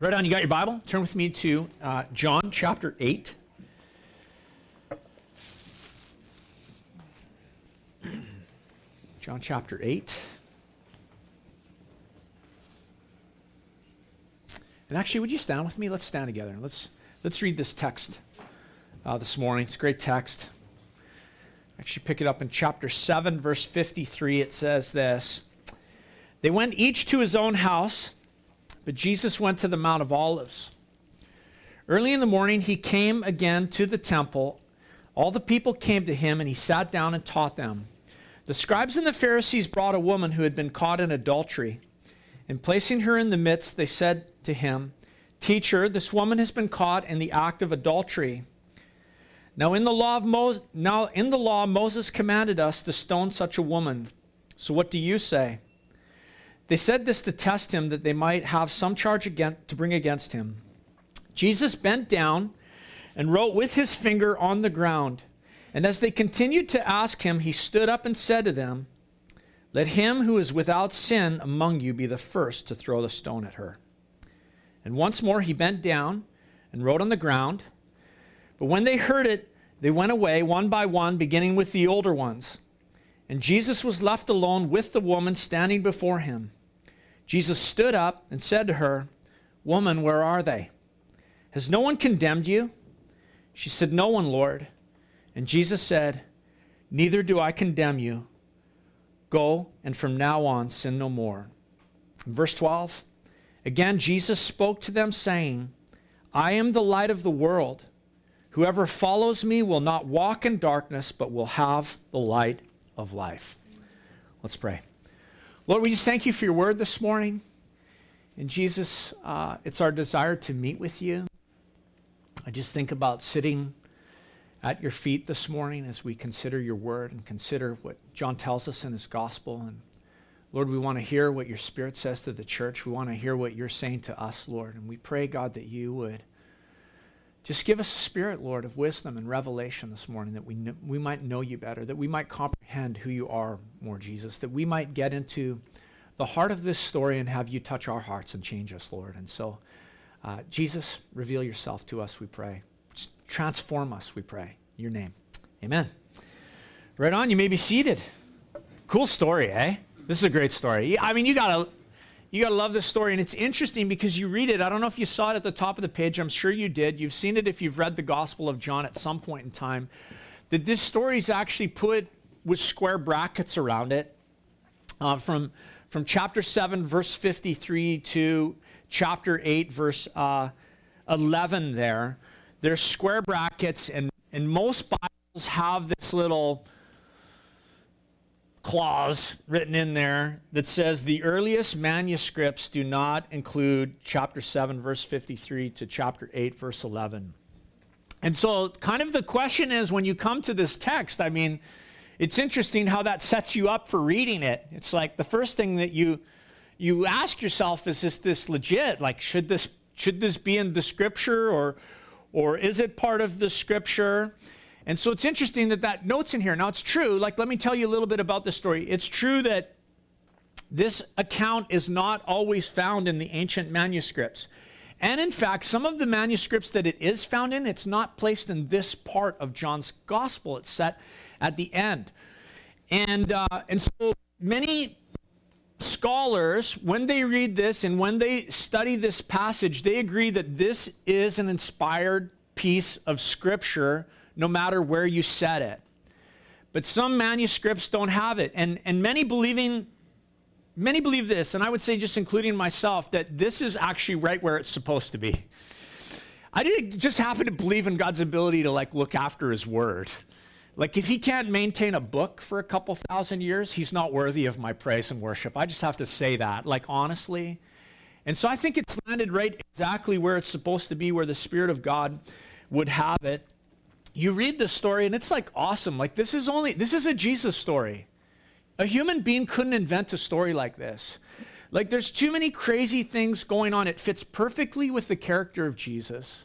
Right on, you got your Bible? Turn with me to uh, John chapter 8. John chapter 8. And actually, would you stand with me? Let's stand together. Let's, let's read this text uh, this morning. It's a great text. Actually, pick it up in chapter 7, verse 53. It says this They went each to his own house, but Jesus went to the Mount of Olives. Early in the morning, he came again to the temple. All the people came to him, and he sat down and taught them. The scribes and the Pharisees brought a woman who had been caught in adultery. And placing her in the midst, they said to him, Teacher, this woman has been caught in the act of adultery. Now in the law of Moses, now in the law Moses commanded us to stone such a woman. So what do you say? They said this to test him that they might have some charge against, to bring against him. Jesus bent down and wrote with his finger on the ground. And as they continued to ask him, he stood up and said to them, Let him who is without sin among you be the first to throw the stone at her. And once more he bent down and wrote on the ground. But when they heard it, they went away one by one, beginning with the older ones. And Jesus was left alone with the woman standing before him. Jesus stood up and said to her, Woman, where are they? Has no one condemned you? She said, No one, Lord. And Jesus said, Neither do I condemn you. Go, and from now on sin no more. verse 12, again Jesus spoke to them, saying, I am the light of the world. Whoever follows me will not walk in darkness, but will have the light of life. Let's pray. Lord, we just thank you for your word this morning. And Jesus, uh, it's our desire to meet with you. I just think about sitting at your feet this morning as we consider your word and consider what John tells us in his gospel. And Lord, we want to hear what your spirit says to the church. We want to hear what you're saying to us, Lord. And we pray, God, that you would just give us a spirit, Lord, of wisdom and revelation this morning that we, kn- we might know you better, that we might comprehend who you are more, Jesus, that we might get into the heart of this story and have you touch our hearts and change us, Lord. And so, uh, Jesus, reveal yourself to us, we pray. Transform us, we pray. In your name. Amen. Right on, you may be seated. Cool story, eh? This is a great story. I mean, you got to you got to love this story. And it's interesting because you read it. I don't know if you saw it at the top of the page. I'm sure you did. You've seen it if you've read the Gospel of John at some point in time. That this story is actually put with square brackets around it uh, from, from chapter 7, verse 53 to chapter 8, verse uh, 11 there. There's square brackets, and, and most Bibles have this little clause written in there that says the earliest manuscripts do not include chapter 7, verse 53 to chapter 8, verse 11. And so, kind of the question is when you come to this text, I mean, it's interesting how that sets you up for reading it. It's like the first thing that you you ask yourself is is this legit? Like should this should this be in the scripture or or is it part of the scripture? And so it's interesting that that note's in here. Now it's true, like let me tell you a little bit about this story. It's true that this account is not always found in the ancient manuscripts. And in fact, some of the manuscripts that it is found in, it's not placed in this part of John's gospel. It's set at the end. And, uh, and so many scholars, when they read this and when they study this passage, they agree that this is an inspired piece of scripture no matter where you set it. But some manuscripts don't have it. And, and many believing many believe this, and I would say just including myself, that this is actually right where it's supposed to be. I didn't just happen to believe in God's ability to like look after his word. Like if he can't maintain a book for a couple thousand years, he's not worthy of my praise and worship. I just have to say that, like honestly. And so I think it's landed right exactly where it's supposed to be, where the Spirit of God would have it you read this story and it's like awesome. Like this is only this is a Jesus story. A human being couldn't invent a story like this. Like there's too many crazy things going on. It fits perfectly with the character of Jesus.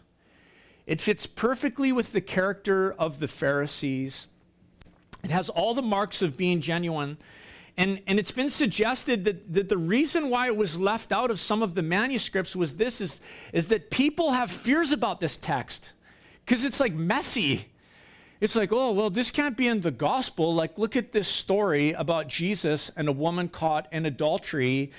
It fits perfectly with the character of the Pharisees. It has all the marks of being genuine. And, and it's been suggested that, that the reason why it was left out of some of the manuscripts was this is, is that people have fears about this text because it's like messy. It's like, oh, well, this can't be in the gospel. Like, look at this story about Jesus and a woman caught in adultery.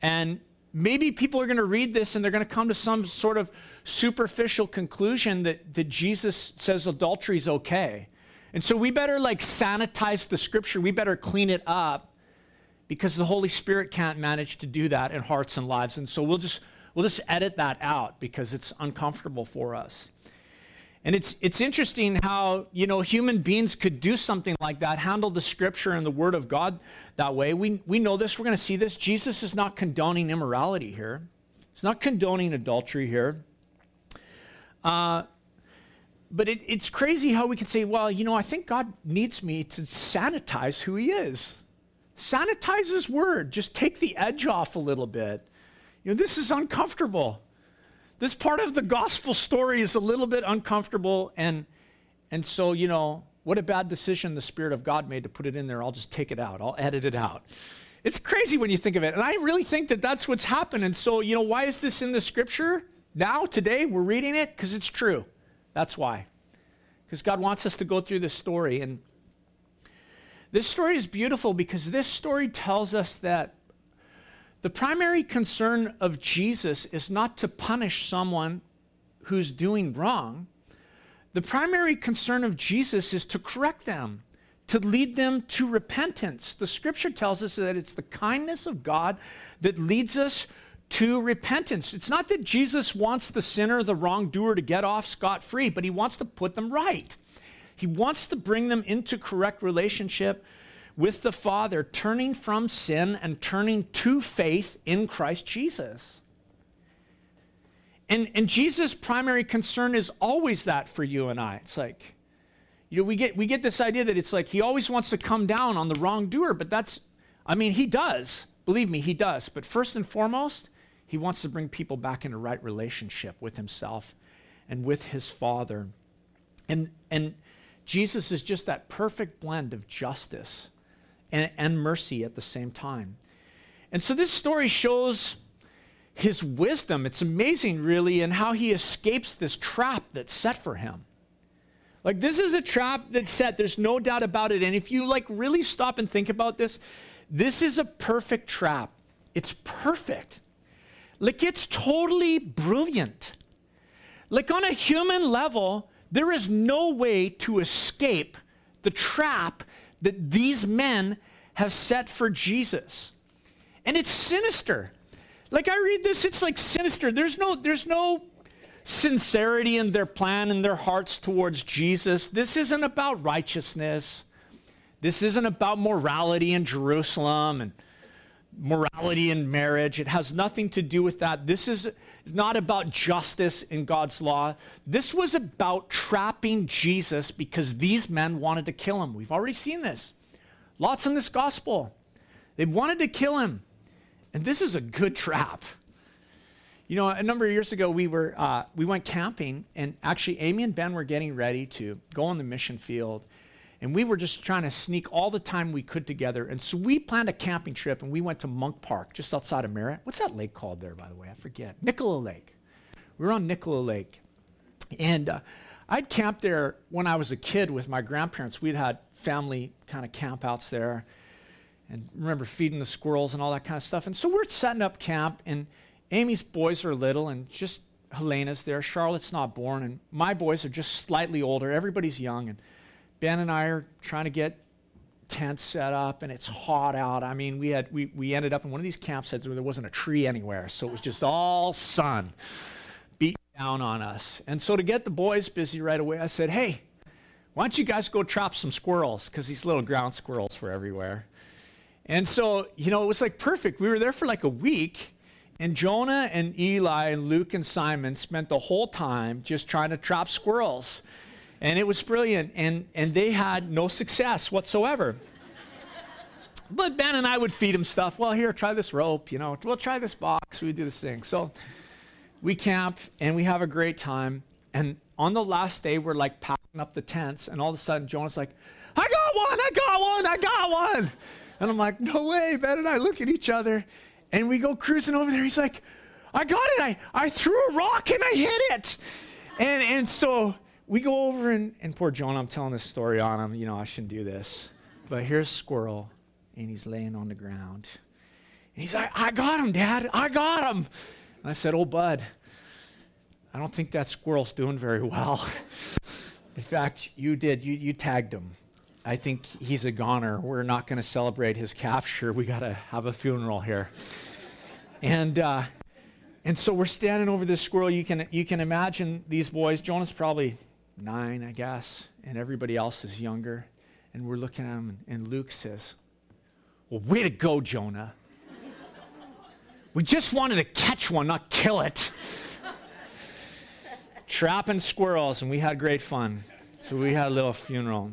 And maybe people are going to read this and they're going to come to some sort of superficial conclusion that, that Jesus says adultery is okay. And so we better like sanitize the scripture. We better clean it up because the Holy Spirit can't manage to do that in hearts and lives. And so we'll just we'll just edit that out because it's uncomfortable for us. And it's it's interesting how, you know, human beings could do something like that, handle the scripture and the word of God that way. We we know this, we're going to see this. Jesus is not condoning immorality here. He's not condoning adultery here. Uh, but it, it's crazy how we can say, well, you know, I think God needs me to sanitize who He is. Sanitize His word. Just take the edge off a little bit. You know, this is uncomfortable. This part of the gospel story is a little bit uncomfortable. And, and so, you know, what a bad decision the Spirit of God made to put it in there. I'll just take it out, I'll edit it out. It's crazy when you think of it. And I really think that that's what's happened. And so, you know, why is this in the scripture? Now, today, we're reading it because it's true. That's why. Because God wants us to go through this story. And this story is beautiful because this story tells us that the primary concern of Jesus is not to punish someone who's doing wrong. The primary concern of Jesus is to correct them, to lead them to repentance. The scripture tells us that it's the kindness of God that leads us to repentance. It's not that Jesus wants the sinner, the wrongdoer, to get off scot free, but he wants to put them right. He wants to bring them into correct relationship with the Father, turning from sin and turning to faith in Christ Jesus. And, and Jesus' primary concern is always that for you and I. It's like, you know, we get, we get this idea that it's like he always wants to come down on the wrongdoer, but that's, I mean, he does. Believe me, he does. But first and foremost, he wants to bring people back into right relationship with himself and with his Father. And, and Jesus is just that perfect blend of justice and, and mercy at the same time. And so this story shows his wisdom. It's amazing, really, and how he escapes this trap that's set for him. Like, this is a trap that's set, there's no doubt about it. And if you like really stop and think about this, this is a perfect trap. It's perfect. Like it's totally brilliant. Like on a human level, there is no way to escape the trap that these men have set for Jesus. And it's sinister. Like I read this, it's like sinister. There's no, there's no sincerity in their plan and their hearts towards Jesus. This isn't about righteousness. This isn't about morality in Jerusalem and morality in marriage. It has nothing to do with that. This is not about justice in God's law. This was about trapping Jesus because these men wanted to kill him. We've already seen this. Lots in this gospel. They wanted to kill him. And this is a good trap. You know, a number of years ago, we were uh, we went camping, and actually, Amy and Ben were getting ready to go on the mission field, and we were just trying to sneak all the time we could together. And so we planned a camping trip and we went to Monck Park, just outside of Merritt. What's that lake called there, by the way? I forget. Nicola Lake. We were on Nicola Lake. And uh, I'd camped there when I was a kid with my grandparents. We'd had family kind of campouts there and remember feeding the squirrels and all that kind of stuff. And so we're setting up camp, and Amy's boys are little, and just Helena's there. Charlotte's not born, and my boys are just slightly older. Everybody's young. And Ben and I are trying to get tents set up and it's hot out. I mean, we had we, we ended up in one of these campsites where there wasn't a tree anywhere, so it was just all sun beating down on us. And so to get the boys busy right away, I said, "Hey, why don't you guys go trap some squirrels? Because these little ground squirrels were everywhere." And so, you know, it was like perfect. We were there for like a week. And Jonah and Eli and Luke and Simon spent the whole time just trying to trap squirrels and it was brilliant. And, and they had no success whatsoever. but Ben and I would feed them stuff. Well, here, try this rope, you know, we'll try this box. We do this thing. So we camp and we have a great time. And on the last day, we're like packing up the tents, and all of a sudden, Jonah's like, I got one, I got one, I got one. And I'm like, no way. Ben and I look at each other and we go cruising over there. He's like, I got it. I, I threw a rock and I hit it. And, and so we go over and, and poor Jonah, I'm telling this story on him. You know, I shouldn't do this. But here's Squirrel and he's laying on the ground. And he's like, I got him, Dad. I got him. And I said, Oh, bud, I don't think that squirrel's doing very well. In fact, you did, you, you tagged him. I think he's a goner. We're not going to celebrate his capture. We got to have a funeral here. And, uh, and so we're standing over this squirrel. You can, you can imagine these boys. Jonah's probably nine, I guess, and everybody else is younger. And we're looking at him, and Luke says, Well, way to go, Jonah. we just wanted to catch one, not kill it trapping squirrels, and we had great fun. So we had a little funeral.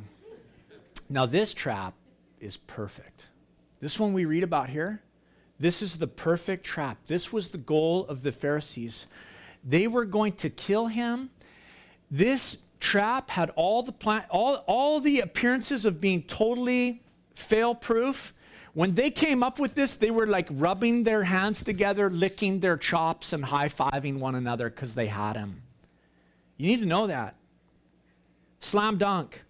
Now, this trap is perfect. This one we read about here, this is the perfect trap. This was the goal of the Pharisees. They were going to kill him. This trap had all the plan, all, all the appearances of being totally fail proof. When they came up with this, they were like rubbing their hands together, licking their chops, and high fiving one another because they had him. You need to know that. Slam dunk.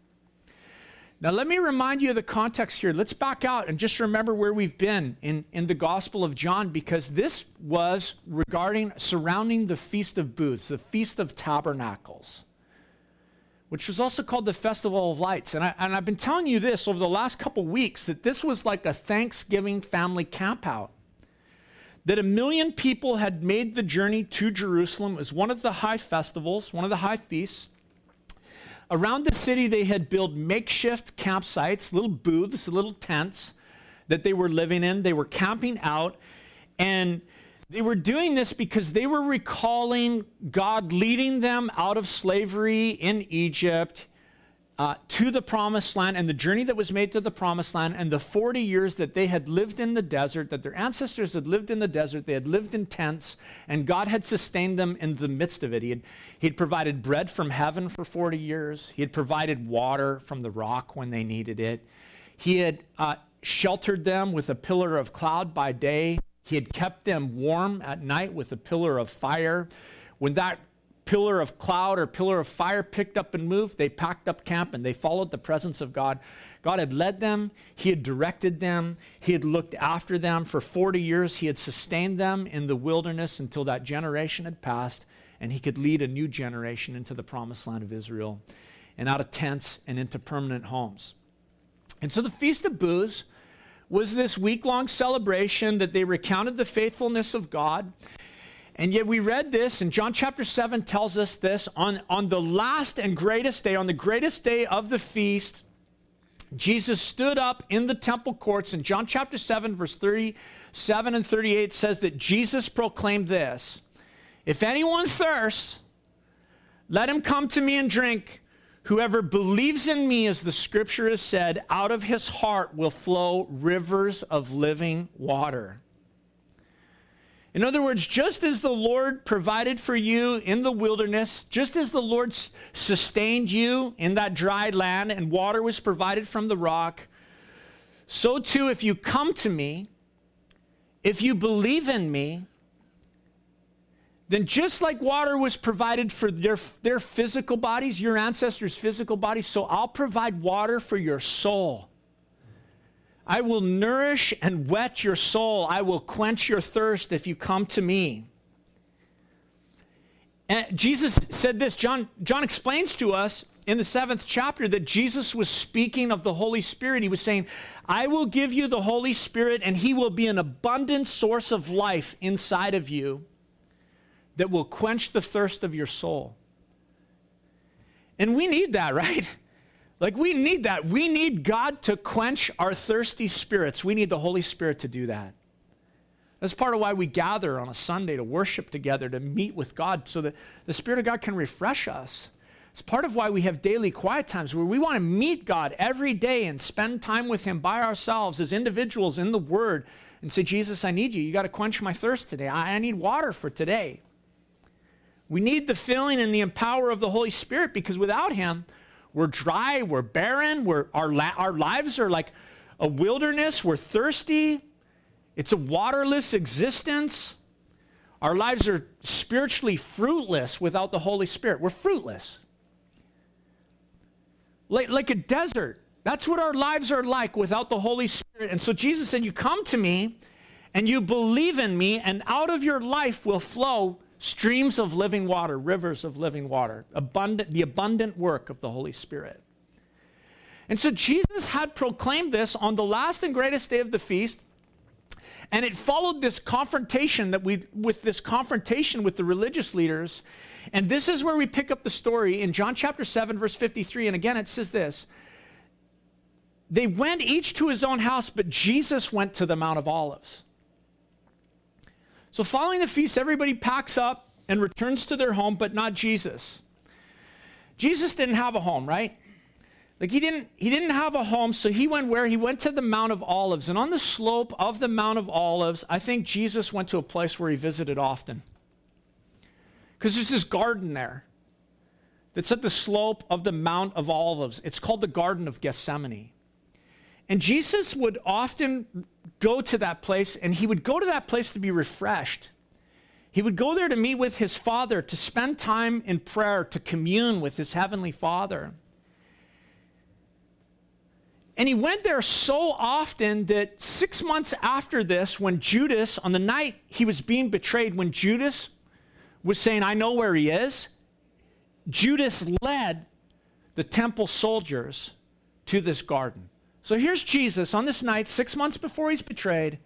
Now, let me remind you of the context here. Let's back out and just remember where we've been in, in the Gospel of John because this was regarding surrounding the Feast of Booths, the Feast of Tabernacles, which was also called the Festival of Lights. And, I, and I've been telling you this over the last couple weeks that this was like a Thanksgiving family campout that a million people had made the journey to Jerusalem. It was one of the high festivals, one of the high feasts. Around the city, they had built makeshift campsites, little booths, little tents that they were living in. They were camping out, and they were doing this because they were recalling God leading them out of slavery in Egypt uh, to the promised land and the journey that was made to the promised land and the 40 years that they had lived in the desert, that their ancestors had lived in the desert, they had lived in tents, and God had sustained them in the midst of it. He had, he had provided bread from heaven for 40 years, He had provided water from the rock when they needed it. He had uh, sheltered them with a pillar of cloud by day, He had kept them warm at night with a pillar of fire. When that pillar of cloud or pillar of fire picked up and moved, they packed up camp and they followed the presence of God. God had led them, He had directed them, He had looked after them for 40 years. He had sustained them in the wilderness until that generation had passed, and He could lead a new generation into the promised land of Israel and out of tents and into permanent homes. And so the Feast of Booths was this week long celebration that they recounted the faithfulness of God. And yet we read this, and John chapter 7 tells us this on, on the last and greatest day, on the greatest day of the feast, Jesus stood up in the temple courts. And John chapter 7, verse 37 and 38 says that Jesus proclaimed this If anyone thirsts, let him come to me and drink. Whoever believes in me, as the scripture has said, out of his heart will flow rivers of living water. In other words, just as the Lord provided for you in the wilderness, just as the Lord sustained you in that dry land and water was provided from the rock, so too, if you come to me, if you believe in me, then just like water was provided for their, their physical bodies, your ancestors' physical bodies, so I'll provide water for your soul. I will nourish and wet your soul. I will quench your thirst if you come to me. And Jesus said this. John, John explains to us in the seventh chapter that Jesus was speaking of the Holy Spirit. He was saying, I will give you the Holy Spirit, and he will be an abundant source of life inside of you that will quench the thirst of your soul. And we need that, right? Like, we need that. We need God to quench our thirsty spirits. We need the Holy Spirit to do that. That's part of why we gather on a Sunday to worship together, to meet with God, so that the Spirit of God can refresh us. It's part of why we have daily quiet times where we want to meet God every day and spend time with Him by ourselves as individuals in the Word and say, Jesus, I need you. You got to quench my thirst today. I, I need water for today. We need the filling and the empower of the Holy Spirit because without Him, we're dry, we're barren, we're, our, la- our lives are like a wilderness. We're thirsty. It's a waterless existence. Our lives are spiritually fruitless without the Holy Spirit. We're fruitless. Like, like a desert. That's what our lives are like without the Holy Spirit. And so Jesus said, You come to me and you believe in me, and out of your life will flow streams of living water, rivers of living water, abundant, the abundant work of the Holy Spirit. And so Jesus had proclaimed this on the last and greatest day of the feast. And it followed this confrontation that we, with this confrontation with the religious leaders. And this is where we pick up the story in John chapter 7, verse 53. And again, it says this They went each to his own house, but Jesus went to the Mount of Olives. So, following the feast, everybody packs up and returns to their home, but not Jesus. Jesus didn't have a home, right? Like he didn't he didn't have a home, so he went where? He went to the Mount of Olives. And on the slope of the Mount of Olives, I think Jesus went to a place where he visited often. Because there's this garden there that's at the slope of the Mount of Olives. It's called the Garden of Gethsemane. And Jesus would often go to that place, and he would go to that place to be refreshed. He would go there to meet with his Father, to spend time in prayer, to commune with his heavenly Father. And he went there so often that six months after this, when Judas, on the night he was being betrayed, when Judas was saying, I know where he is, Judas led the temple soldiers to this garden. So here's Jesus on this night, six months before he's betrayed,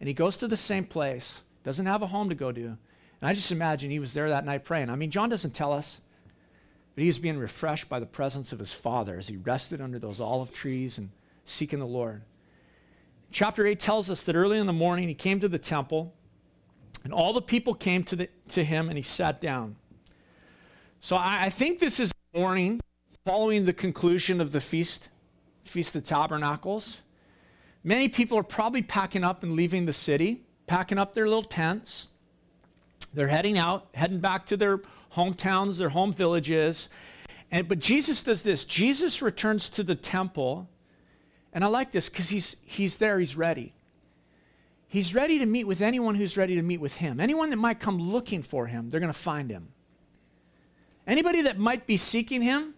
and he goes to the same place, doesn't have a home to go to. And I just imagine he was there that night praying. I mean, John doesn't tell us, but he was being refreshed by the presence of his Father as he rested under those olive trees and seeking the Lord. Chapter 8 tells us that early in the morning he came to the temple, and all the people came to, the, to him, and he sat down. So I, I think this is morning following the conclusion of the feast Feast of Tabernacles. Many people are probably packing up and leaving the city, packing up their little tents. They're heading out, heading back to their hometowns, their home villages. And, but Jesus does this Jesus returns to the temple. And I like this because he's, he's there, he's ready. He's ready to meet with anyone who's ready to meet with him. Anyone that might come looking for him, they're going to find him. Anybody that might be seeking him,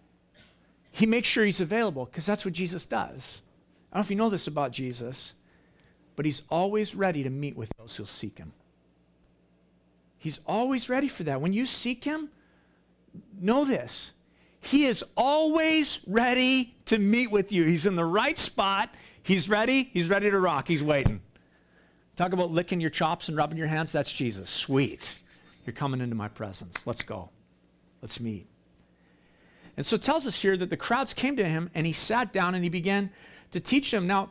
he makes sure he's available because that's what Jesus does. I don't know if you know this about Jesus, but he's always ready to meet with those who seek him. He's always ready for that. When you seek him, know this. He is always ready to meet with you. He's in the right spot. He's ready. He's ready to rock. He's waiting. Talk about licking your chops and rubbing your hands. That's Jesus. Sweet. You're coming into my presence. Let's go. Let's meet. And so it tells us here that the crowds came to him and he sat down and he began to teach them. Now,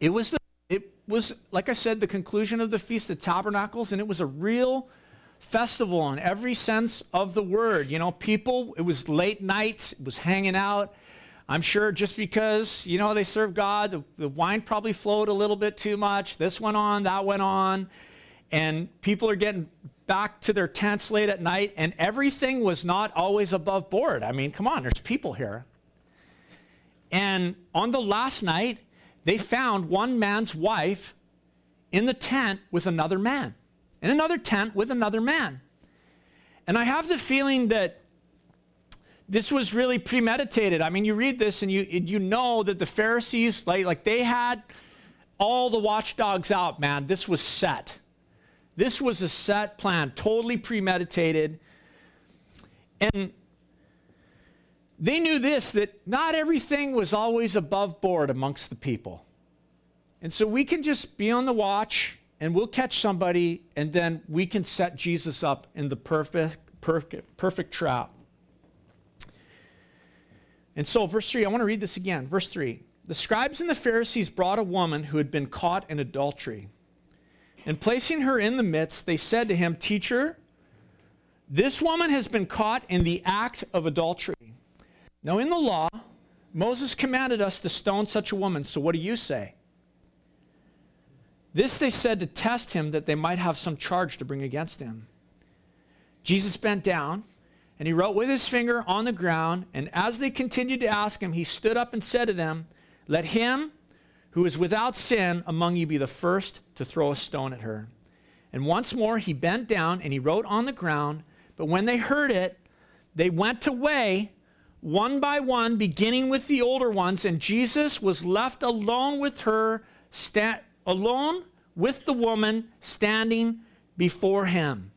it was, the, it was, like I said, the conclusion of the Feast of Tabernacles, and it was a real festival in every sense of the word. You know, people, it was late nights, it was hanging out. I'm sure just because, you know, they serve God, the, the wine probably flowed a little bit too much. This went on, that went on. And people are getting back to their tents late at night, and everything was not always above board. I mean, come on, there's people here. And on the last night, they found one man's wife in the tent with another man, in another tent with another man. And I have the feeling that this was really premeditated. I mean, you read this and you, you know that the Pharisees, like, like they had all the watchdogs out, man. This was set. This was a set plan, totally premeditated. And they knew this that not everything was always above board amongst the people. And so we can just be on the watch and we'll catch somebody and then we can set Jesus up in the perfect perfect perfect trap. And so verse 3, I want to read this again. Verse 3. The scribes and the Pharisees brought a woman who had been caught in adultery. And placing her in the midst, they said to him, Teacher, this woman has been caught in the act of adultery. Now, in the law, Moses commanded us to stone such a woman. So, what do you say? This they said to test him that they might have some charge to bring against him. Jesus bent down and he wrote with his finger on the ground. And as they continued to ask him, he stood up and said to them, Let him who is without sin among you be the first to throw a stone at her. And once more he bent down and he wrote on the ground. But when they heard it, they went away one by one, beginning with the older ones, and Jesus was left alone with her, sta- alone with the woman standing before him.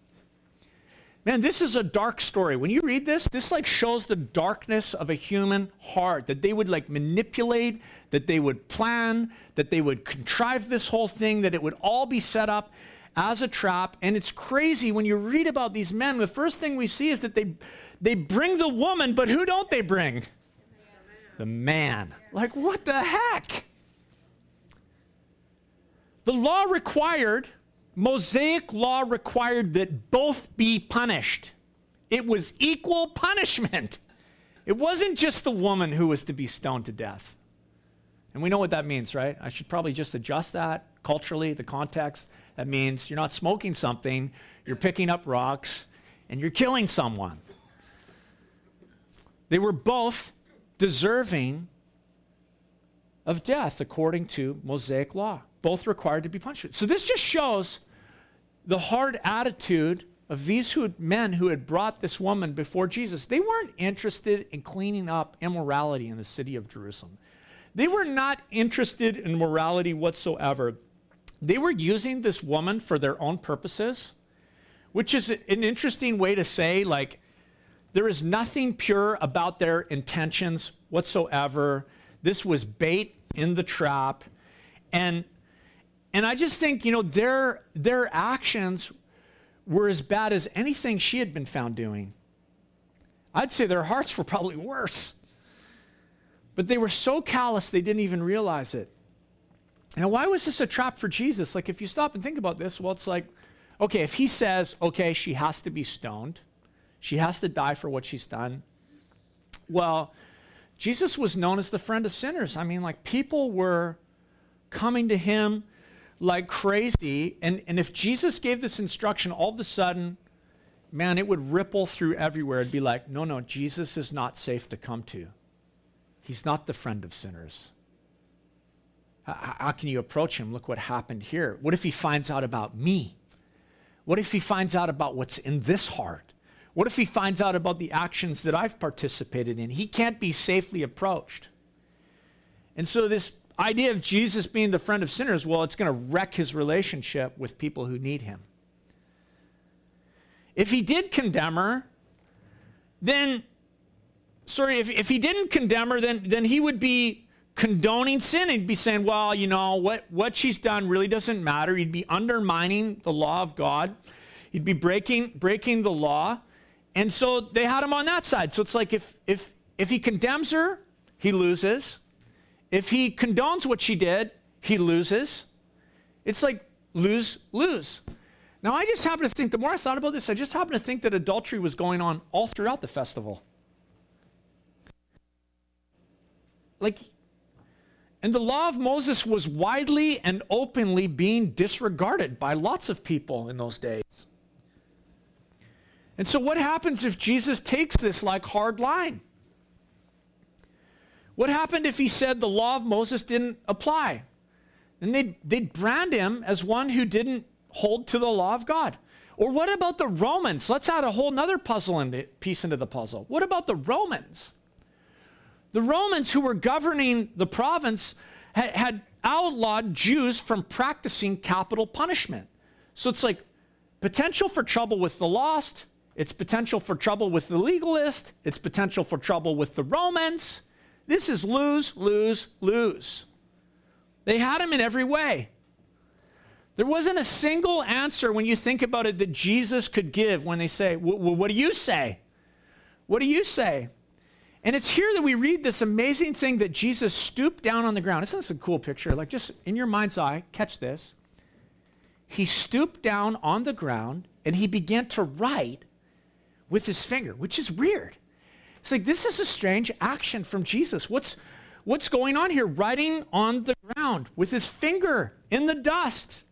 Man, this is a dark story. When you read this, this like shows the darkness of a human heart that they would like manipulate, that they would plan, that they would contrive this whole thing, that it would all be set up as a trap. And it's crazy when you read about these men. The first thing we see is that they they bring the woman, but who don't they bring? The man. Like what the heck? The law required Mosaic law required that both be punished. It was equal punishment. It wasn't just the woman who was to be stoned to death. And we know what that means, right? I should probably just adjust that culturally, the context. That means you're not smoking something, you're picking up rocks, and you're killing someone. They were both deserving of death according to Mosaic law, both required to be punished. So this just shows the hard attitude of these who had, men who had brought this woman before Jesus. They weren't interested in cleaning up immorality in the city of Jerusalem. They were not interested in morality whatsoever. They were using this woman for their own purposes, which is an interesting way to say, like, there is nothing pure about their intentions whatsoever. This was bait in the trap. And and I just think, you know, their, their actions were as bad as anything she had been found doing. I'd say their hearts were probably worse. But they were so callous they didn't even realize it. Now, why was this a trap for Jesus? Like, if you stop and think about this, well, it's like, okay, if he says, okay, she has to be stoned, she has to die for what she's done. Well, Jesus was known as the friend of sinners. I mean, like, people were coming to him like crazy. And, and if Jesus gave this instruction, all of a sudden, man, it would ripple through everywhere. It'd be like, no, no, Jesus is not safe to come to. He's not the friend of sinners. How, how can you approach him? Look what happened here. What if he finds out about me? What if he finds out about what's in this heart? What if he finds out about the actions that I've participated in? He can't be safely approached. And so this idea of Jesus being the friend of sinners, well, it's going to wreck his relationship with people who need him. If he did condemn her, then, sorry, if, if he didn't condemn her, then, then he would be condoning sin. He'd be saying, well, you know, what, what she's done really doesn't matter. He'd be undermining the law of God. He'd be breaking, breaking the law. And so they had him on that side. So it's like if, if, if he condemns her, he loses. If he condones what she did, he loses. It's like lose, lose. Now, I just happen to think, the more I thought about this, I just happen to think that adultery was going on all throughout the festival. Like, and the law of Moses was widely and openly being disregarded by lots of people in those days. And so, what happens if Jesus takes this like hard line? What happened if he said the law of Moses didn't apply? And they'd, they'd brand him as one who didn't hold to the law of God. Or what about the Romans? Let's add a whole nother puzzle piece into the puzzle. What about the Romans? The Romans who were governing the province had, had outlawed Jews from practicing capital punishment. So it's like potential for trouble with the lost, it's potential for trouble with the legalist, it's potential for trouble with the Romans. This is lose, lose, lose. They had him in every way. There wasn't a single answer when you think about it that Jesus could give when they say, well, What do you say? What do you say? And it's here that we read this amazing thing that Jesus stooped down on the ground. Isn't this a cool picture? Like, just in your mind's eye, catch this. He stooped down on the ground and he began to write with his finger, which is weird. It's like this is a strange action from Jesus. What's what's going on here? Writing on the ground with his finger in the dust.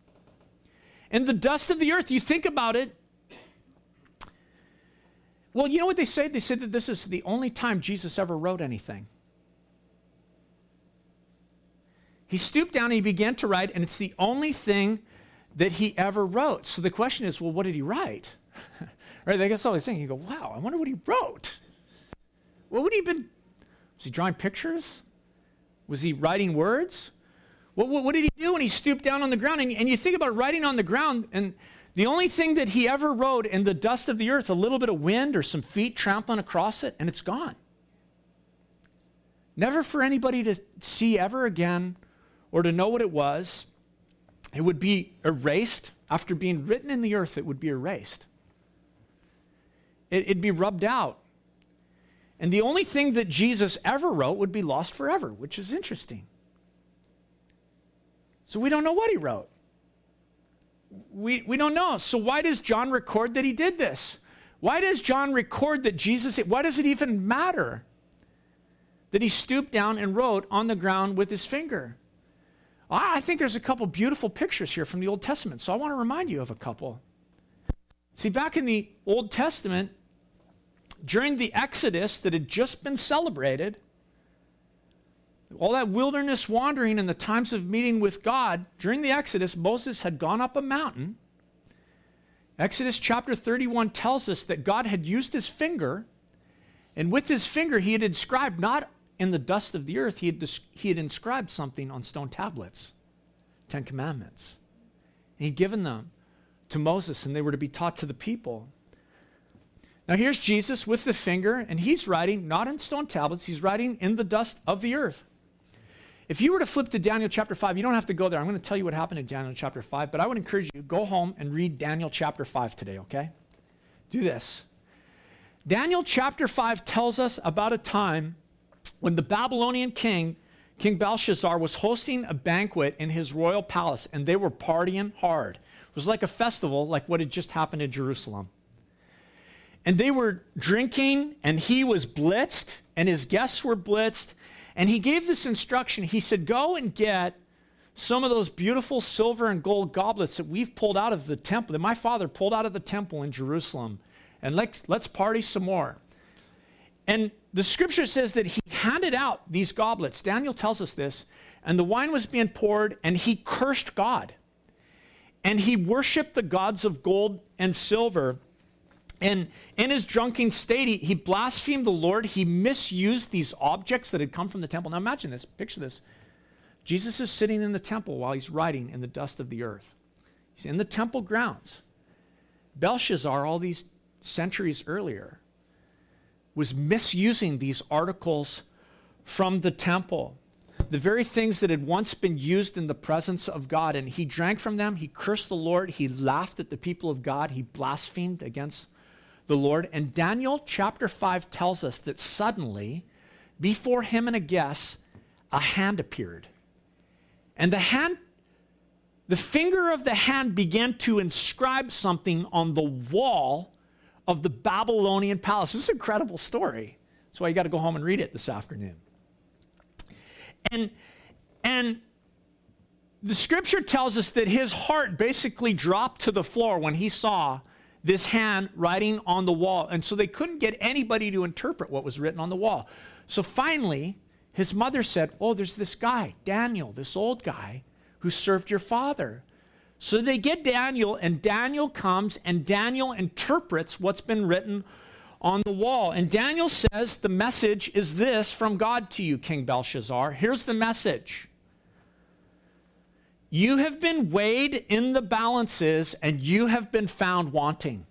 In the dust of the earth. You think about it. Well, you know what they say? They said that this is the only time Jesus ever wrote anything. He stooped down and he began to write, and it's the only thing that he ever wrote. So the question is, well, what did he write? right? That's all he's saying. You go, wow, I wonder what he wrote. What would he been? Was he drawing pictures? Was he writing words? What, what, what did he do when he stooped down on the ground? And, and you think about writing on the ground, and the only thing that he ever wrote in the dust of the earth, a little bit of wind or some feet trampling across it, and it's gone. Never for anybody to see ever again or to know what it was. It would be erased. After being written in the earth, it would be erased. It, it'd be rubbed out. And the only thing that Jesus ever wrote would be lost forever, which is interesting. So we don't know what he wrote. We, we don't know. So why does John record that he did this? Why does John record that Jesus, why does it even matter that he stooped down and wrote on the ground with his finger? I think there's a couple beautiful pictures here from the Old Testament, so I want to remind you of a couple. See, back in the Old Testament, during the Exodus that had just been celebrated, all that wilderness wandering and the times of meeting with God, during the Exodus, Moses had gone up a mountain. Exodus chapter 31 tells us that God had used his finger, and with his finger, he had inscribed not in the dust of the earth, he had, he had inscribed something on stone tablets Ten Commandments. And he'd given them to Moses, and they were to be taught to the people. Now, here's Jesus with the finger, and he's writing not in stone tablets, he's writing in the dust of the earth. If you were to flip to Daniel chapter 5, you don't have to go there. I'm going to tell you what happened in Daniel chapter 5, but I would encourage you go home and read Daniel chapter 5 today, okay? Do this. Daniel chapter 5 tells us about a time when the Babylonian king, King Belshazzar, was hosting a banquet in his royal palace and they were partying hard. It was like a festival, like what had just happened in Jerusalem. And they were drinking, and he was blitzed, and his guests were blitzed, and he gave this instruction. He said, Go and get some of those beautiful silver and gold goblets that we've pulled out of the temple, that my father pulled out of the temple in Jerusalem, and let's, let's party some more. And the scripture says that he handed out these goblets. Daniel tells us this. And the wine was being poured, and he cursed God. And he worshiped the gods of gold and silver and in his drunken state, he, he blasphemed the Lord. He misused these objects that had come from the temple. Now imagine this, picture this. Jesus is sitting in the temple while he's writing in the dust of the earth. He's in the temple grounds. Belshazzar, all these centuries earlier, was misusing these articles from the temple. The very things that had once been used in the presence of God. And he drank from them. He cursed the Lord. He laughed at the people of God. He blasphemed against the Lord. And Daniel chapter 5 tells us that suddenly, before him and a guest, a hand appeared. And the hand, the finger of the hand began to inscribe something on the wall of the Babylonian palace. This is an incredible story. That's why you got to go home and read it this afternoon. And, and the scripture tells us that his heart basically dropped to the floor when he saw this hand writing on the wall. And so they couldn't get anybody to interpret what was written on the wall. So finally, his mother said, Oh, there's this guy, Daniel, this old guy who served your father. So they get Daniel, and Daniel comes, and Daniel interprets what's been written on the wall. And Daniel says, The message is this from God to you, King Belshazzar. Here's the message you have been weighed in the balances and you have been found wanting.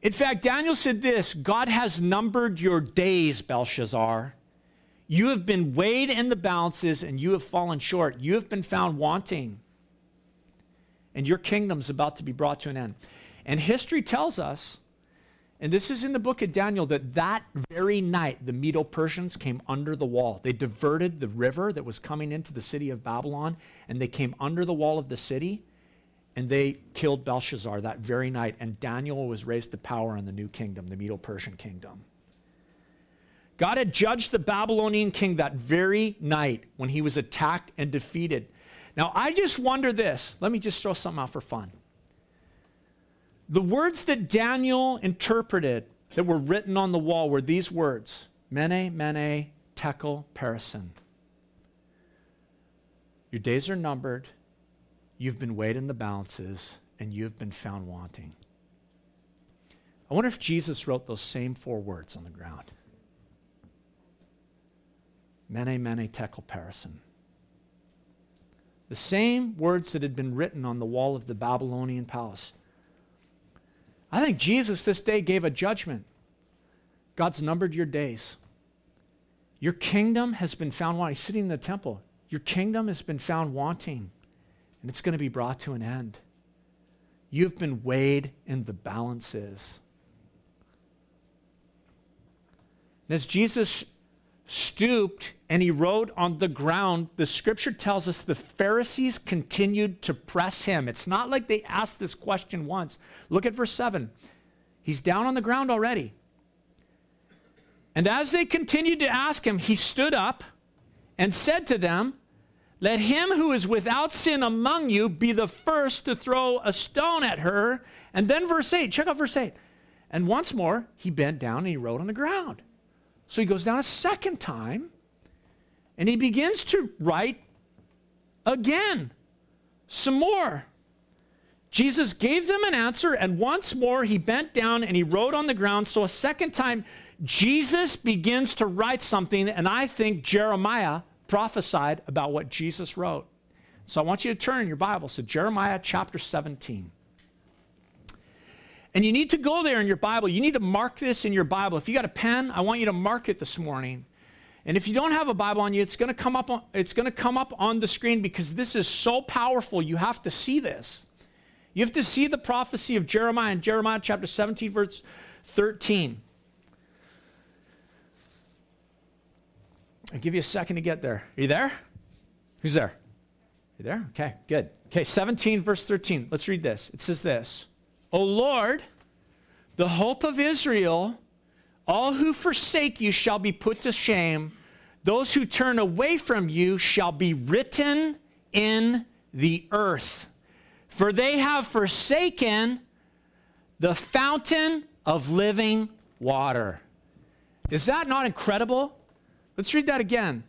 In fact, Daniel said this God has numbered your days, Belshazzar. You have been weighed in the balances and you have fallen short. You have been found wanting. And your kingdom's about to be brought to an end. And history tells us and this is in the book of Daniel that that very night the Medo Persians came under the wall. They diverted the river that was coming into the city of Babylon and they came under the wall of the city and they killed Belshazzar that very night. And Daniel was raised to power in the new kingdom, the Medo Persian kingdom. God had judged the Babylonian king that very night when he was attacked and defeated. Now, I just wonder this. Let me just throw something out for fun. The words that Daniel interpreted that were written on the wall were these words Mene, Mene, Tekel, Parsin. Your days are numbered, you've been weighed in the balances, and you've been found wanting. I wonder if Jesus wrote those same four words on the ground. Mene, mene, tekel, parison. The same words that had been written on the wall of the Babylonian palace. I think Jesus this day gave a judgment. God's numbered your days. Your kingdom has been found wanting. He's sitting in the temple. Your kingdom has been found wanting, and it's going to be brought to an end. You've been weighed in the balances. And as Jesus stooped and he wrote on the ground, the scripture tells us the Pharisees continued to press him. It's not like they asked this question once. Look at verse 7. He's down on the ground already. And as they continued to ask him, he stood up and said to them, Let him who is without sin among you be the first to throw a stone at her. And then verse 8, check out verse 8. And once more, he bent down and he wrote on the ground. So he goes down a second time and he begins to write again, some more. Jesus gave them an answer, and once more he bent down and he wrote on the ground. So a second time, Jesus begins to write something, and I think Jeremiah prophesied about what Jesus wrote. So I want you to turn in your Bible to Jeremiah chapter 17. And you need to go there in your Bible. You need to mark this in your Bible. If you got a pen, I want you to mark it this morning. And if you don't have a Bible on you, it's going to come up on, it's going to come up on the screen because this is so powerful. You have to see this. You have to see the prophecy of Jeremiah in Jeremiah chapter 17 verse 13. I'll give you a second to get there. Are you there? Who's there? You there? Okay, good. Okay, 17 verse 13. Let's read this. It says this. O Lord, the hope of Israel, all who forsake you shall be put to shame. Those who turn away from you shall be written in the earth. For they have forsaken the fountain of living water. Is that not incredible? Let's read that again.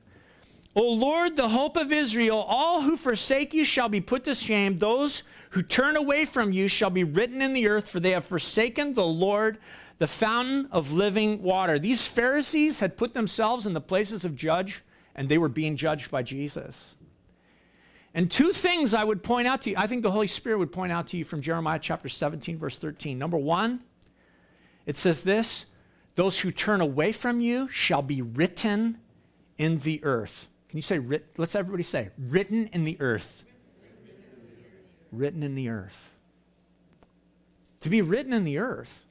O Lord, the hope of Israel, all who forsake you shall be put to shame. Those who turn away from you shall be written in the earth, for they have forsaken the Lord, the fountain of living water. These Pharisees had put themselves in the places of judge, and they were being judged by Jesus. And two things I would point out to you, I think the Holy Spirit would point out to you from Jeremiah chapter 17, verse 13. Number one, it says this those who turn away from you shall be written in the earth. Can you say, let's everybody say, written in the earth written in the earth. To be written in the earth.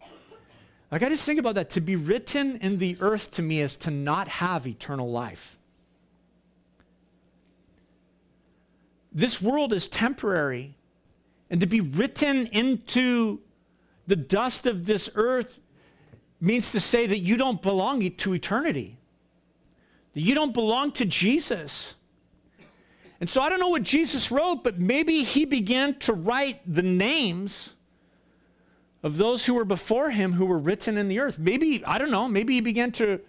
Like, I just think about that. To be written in the earth to me is to not have eternal life. This world is temporary. And to be written into the dust of this earth means to say that you don't belong to eternity, that you don't belong to Jesus. And so I don't know what Jesus wrote, but maybe he began to write the names of those who were before him who were written in the earth. Maybe, I don't know, maybe he began to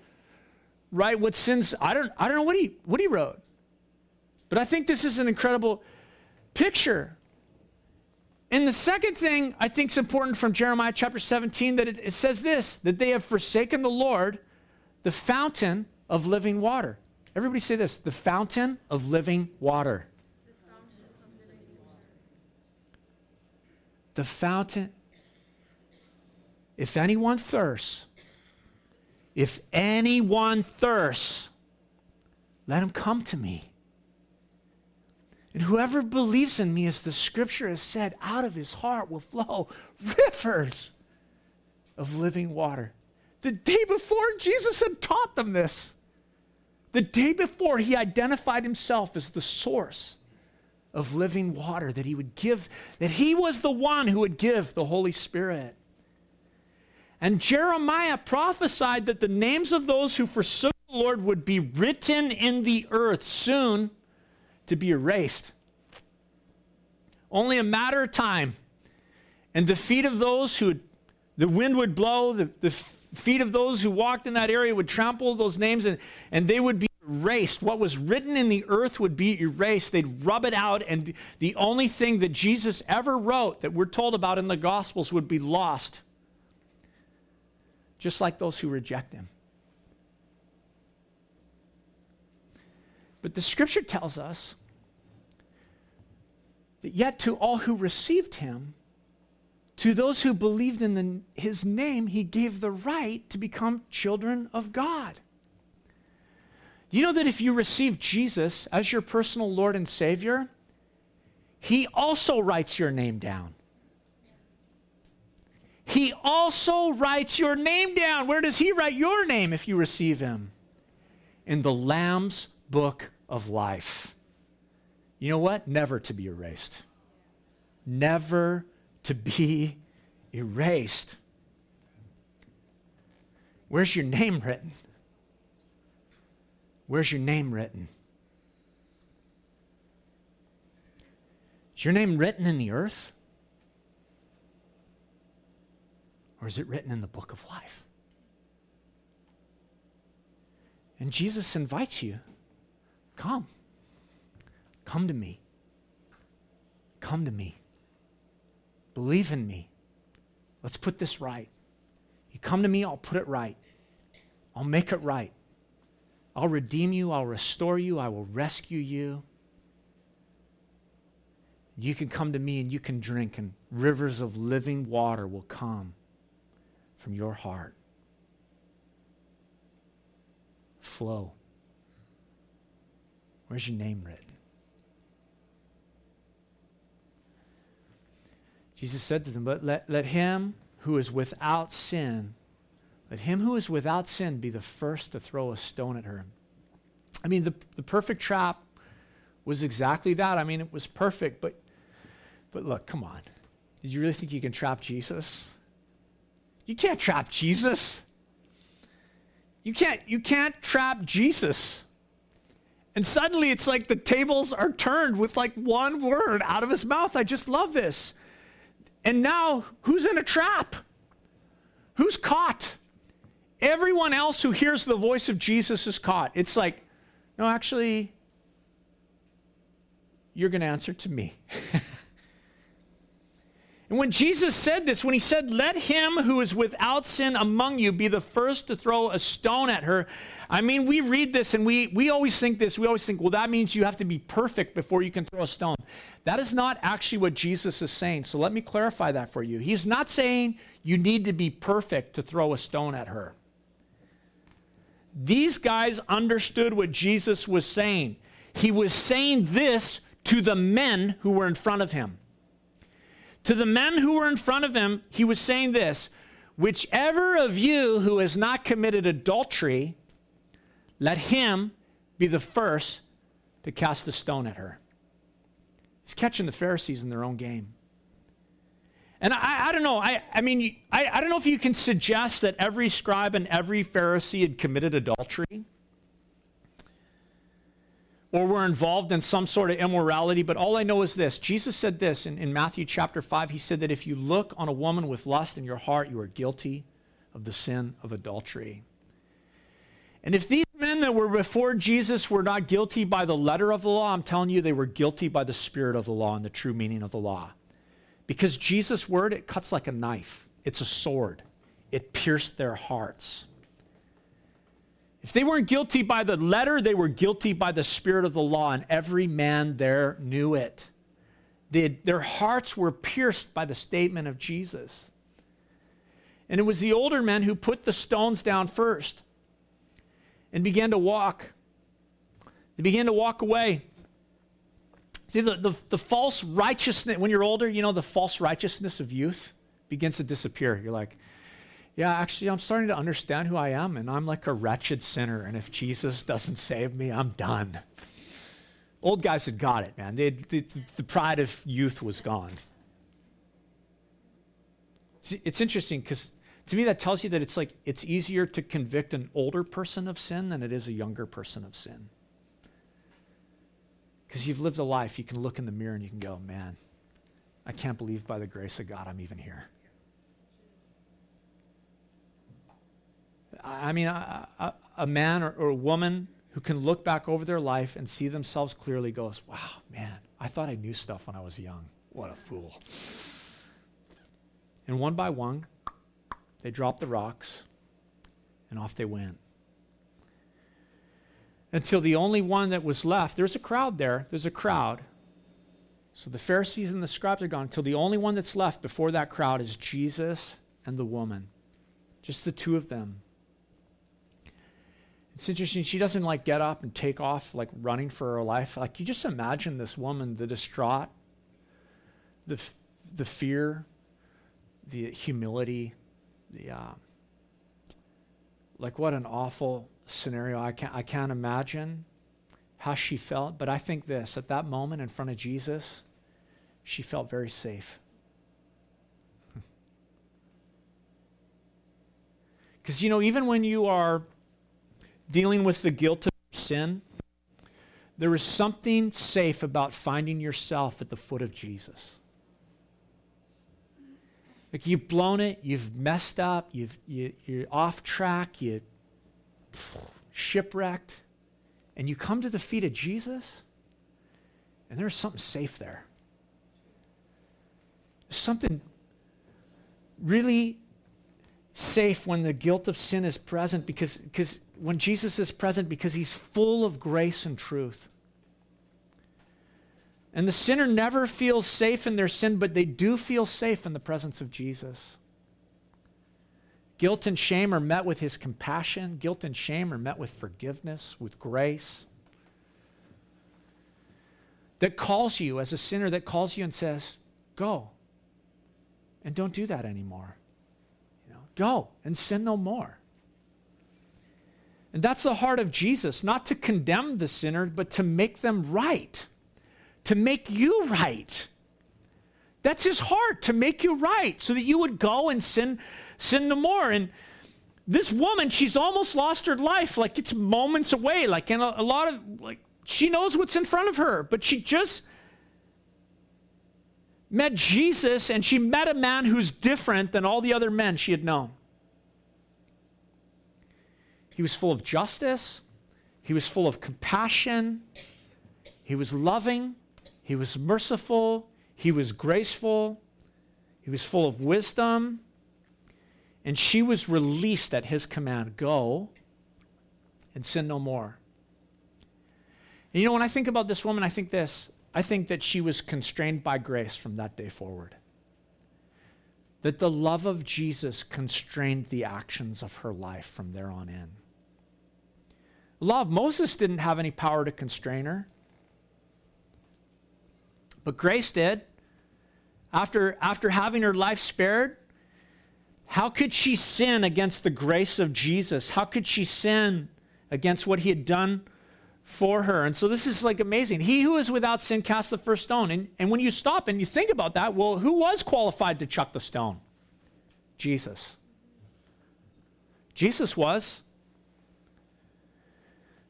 write what sins, I don't, I don't know what he, what he wrote. But I think this is an incredible picture. And the second thing I think is important from Jeremiah chapter 17 that it, it says this that they have forsaken the Lord, the fountain of living water. Everybody say this the fountain of living water. The fountain. If anyone thirsts, if anyone thirsts, let him come to me. And whoever believes in me, as the scripture has said, out of his heart will flow rivers of living water. The day before, Jesus had taught them this. The day before, he identified himself as the source of living water, that he would give, that he was the one who would give the Holy Spirit. And Jeremiah prophesied that the names of those who forsook the Lord would be written in the earth soon to be erased. Only a matter of time. And the feet of those who the wind would blow, the, the feet of those who walked in that area would trample those names and, and they would be erased. What was written in the earth would be erased. They'd rub it out, and the only thing that Jesus ever wrote that we're told about in the Gospels would be lost, just like those who reject him. But the scripture tells us that yet to all who received him, to those who believed in the, his name, he gave the right to become children of God. You know that if you receive Jesus as your personal Lord and Savior, he also writes your name down. He also writes your name down. Where does he write your name if you receive him? In the Lamb's book of life. You know what? Never to be erased. Never to be erased. Where's your name written? Where's your name written? Is your name written in the earth? Or is it written in the book of life? And Jesus invites you come. Come to me. Come to me. Believe in me. Let's put this right. You come to me, I'll put it right. I'll make it right. I'll redeem you, I'll restore you, I will rescue you. You can come to me and you can drink, and rivers of living water will come from your heart. Flow. Where's your name written? Jesus said to them, But let, let him who is without sin let him who is without sin be the first to throw a stone at her. I mean, the, the perfect trap was exactly that. I mean, it was perfect, but, but look, come on. Did you really think you can trap Jesus? You can't trap Jesus. You can't, you can't trap Jesus. And suddenly it's like the tables are turned with like one word out of his mouth. I just love this. And now, who's in a trap? Who's caught? Everyone else who hears the voice of Jesus is caught. It's like, no, actually, you're going to answer to me. and when Jesus said this, when he said, Let him who is without sin among you be the first to throw a stone at her, I mean, we read this and we, we always think this. We always think, well, that means you have to be perfect before you can throw a stone. That is not actually what Jesus is saying. So let me clarify that for you. He's not saying you need to be perfect to throw a stone at her. These guys understood what Jesus was saying. He was saying this to the men who were in front of him. To the men who were in front of him, he was saying this Whichever of you who has not committed adultery, let him be the first to cast a stone at her. He's catching the Pharisees in their own game. And I, I don't know. I, I mean, I, I don't know if you can suggest that every scribe and every Pharisee had committed adultery or were involved in some sort of immorality, but all I know is this. Jesus said this in, in Matthew chapter 5. He said that if you look on a woman with lust in your heart, you are guilty of the sin of adultery. And if these men that were before Jesus were not guilty by the letter of the law, I'm telling you, they were guilty by the spirit of the law and the true meaning of the law. Because Jesus' word, it cuts like a knife, it's a sword, it pierced their hearts. If they weren't guilty by the letter, they were guilty by the spirit of the law, and every man there knew it. They, their hearts were pierced by the statement of Jesus. And it was the older men who put the stones down first and began to walk. They began to walk away. See, the, the, the, false righteousness, when you're older, you know, the false righteousness of youth begins to disappear. You're like, yeah, actually, I'm starting to understand who I am, and I'm like a wretched sinner, and if Jesus doesn't save me, I'm done. Old guys had got it, man. They, they, the pride of youth was gone. It's interesting because to me that tells you that it's like it's easier to convict an older person of sin than it is a younger person of sin. Because you've lived a life, you can look in the mirror and you can go, man, I can't believe by the grace of God I'm even here. I mean, a, a, man or, or, a woman who who can look back over their life and see themselves clearly goes, wow, man, I thought I knew stuff when I was young. What a fool. And one by one, they dropped the rocks and off they went. Until the only one that was left, there's a crowd there, there's a crowd. So the Pharisees and the scribes are gone until the only one that's left before that crowd is Jesus and the woman. Just the two of them. It's interesting, she doesn't like get up and take off like running for her life. Like you just imagine this woman, the distraught, the, f- the fear, the humility, the uh, like what an awful scenario. I can't I can't imagine how she felt, but I think this at that moment in front of Jesus, she felt very safe. Because, you know, even when you are dealing with the guilt of sin, there is something safe about finding yourself at the foot of Jesus. Like you've blown it, you've messed up, you've, you, you're off track, you shipwrecked, and you come to the feet of Jesus, and there's something safe there. Something really safe when the guilt of sin is present because, because when Jesus is present, because he's full of grace and truth. And the sinner never feels safe in their sin, but they do feel safe in the presence of Jesus. Guilt and shame are met with his compassion. Guilt and shame are met with forgiveness, with grace. That calls you as a sinner, that calls you and says, Go. And don't do that anymore. You know, go and sin no more. And that's the heart of Jesus, not to condemn the sinner, but to make them right, to make you right. That's his heart, to make you right, so that you would go and sin, sin no more. And this woman, she's almost lost her life. Like it's moments away. Like in a, a lot of like she knows what's in front of her, but she just met Jesus and she met a man who's different than all the other men she had known. He was full of justice, he was full of compassion, he was loving, he was merciful, he was graceful, he was full of wisdom. And she was released at his command go and sin no more. And you know, when I think about this woman, I think this I think that she was constrained by grace from that day forward. That the love of Jesus constrained the actions of her life from there on in. Law of Moses didn't have any power to constrain her, but grace did. After, after having her life spared, how could she sin against the grace of Jesus? How could she sin against what he had done for her. And so this is like amazing. He who is without sin cast the first stone. And, and when you stop and you think about that, well, who was qualified to chuck the stone? Jesus. Jesus was.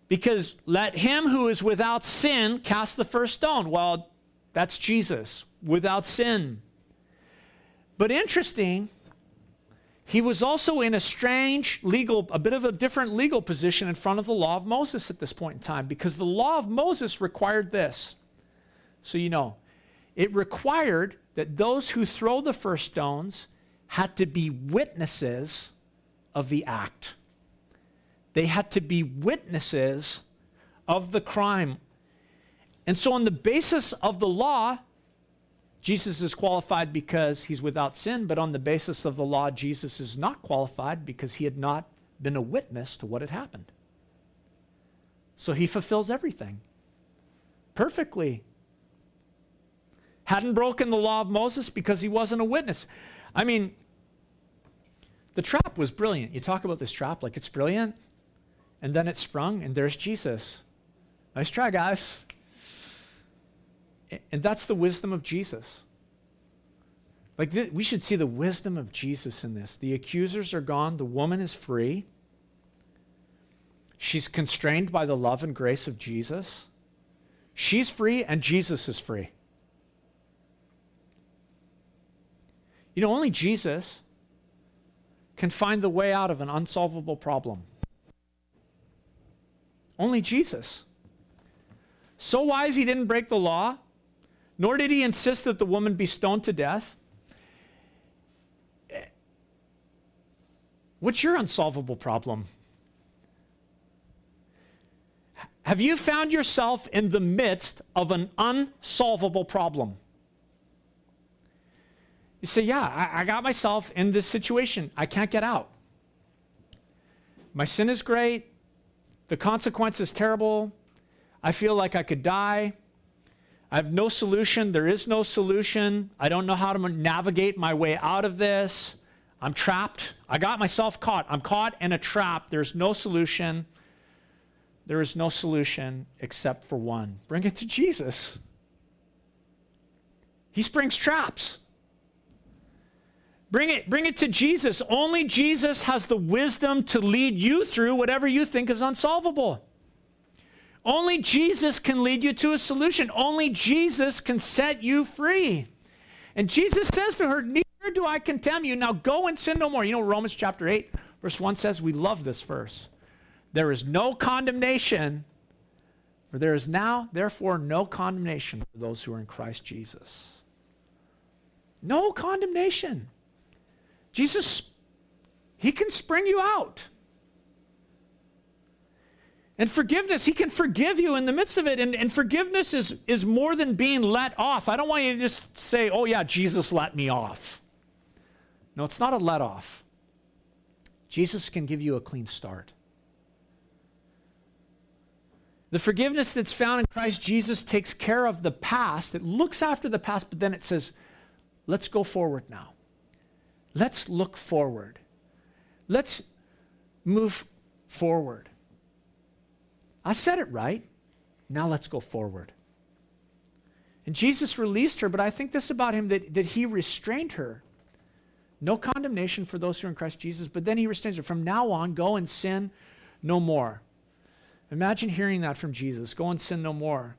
Because let him who is without sin cast the first stone. Well, that's Jesus, without sin. But interesting, he was also in a strange legal, a bit of a different legal position in front of the law of Moses at this point in time because the law of Moses required this. So you know, it required that those who throw the first stones had to be witnesses of the act. They had to be witnesses of the crime. And so, on the basis of the law, Jesus is qualified because he's without sin, but on the basis of the law, Jesus is not qualified because he had not been a witness to what had happened. So he fulfills everything perfectly. Hadn't broken the law of Moses because he wasn't a witness. I mean, the trap was brilliant. You talk about this trap like it's brilliant, and then it sprung, and there's Jesus. Nice try, guys. And that's the wisdom of Jesus. Like, th- we should see the wisdom of Jesus in this. The accusers are gone, the woman is free. She's constrained by the love and grace of Jesus. She's free, and Jesus is free. You know, only Jesus can find the way out of an unsolvable problem. Only Jesus. So wise he didn't break the law, nor did he insist that the woman be stoned to death. What's your unsolvable problem? Have you found yourself in the midst of an unsolvable problem? You say, Yeah, I, I, got myself in this situation. I can't get out. My sin is great. The consequence is terrible. I feel like I could die. I have no solution. There is no solution. I don't know how to navigate my way out of this. I'm trapped. I got myself caught. I'm caught in a trap. There's no solution. There is no solution except for one bring it to Jesus. He springs traps. Bring it, bring it to Jesus. Only Jesus has the wisdom to lead you through whatever you think is unsolvable. Only Jesus can lead you to a solution. Only Jesus can set you free. And Jesus says to her, Neither do I condemn you. Now go and sin no more. You know, Romans chapter 8, verse 1 says, We love this verse. There is no condemnation, for there is now, therefore, no condemnation for those who are in Christ Jesus. No condemnation. Jesus, He can spring you out. And forgiveness, He can forgive you in the midst of it. And, and forgiveness is, is more than being let off. I don't want you to just say, oh, yeah, Jesus let me off. No, it's not a let off. Jesus can give you a clean start. The forgiveness that's found in Christ Jesus takes care of the past. It looks after the past, but then it says, let's go forward now. Let's look forward. Let's move forward. I said it right. Now let's go forward. And Jesus released her, but I think this about him that, that he restrained her. No condemnation for those who are in Christ Jesus, but then he restrains her. From now on, go and sin no more. Imagine hearing that from Jesus go and sin no more.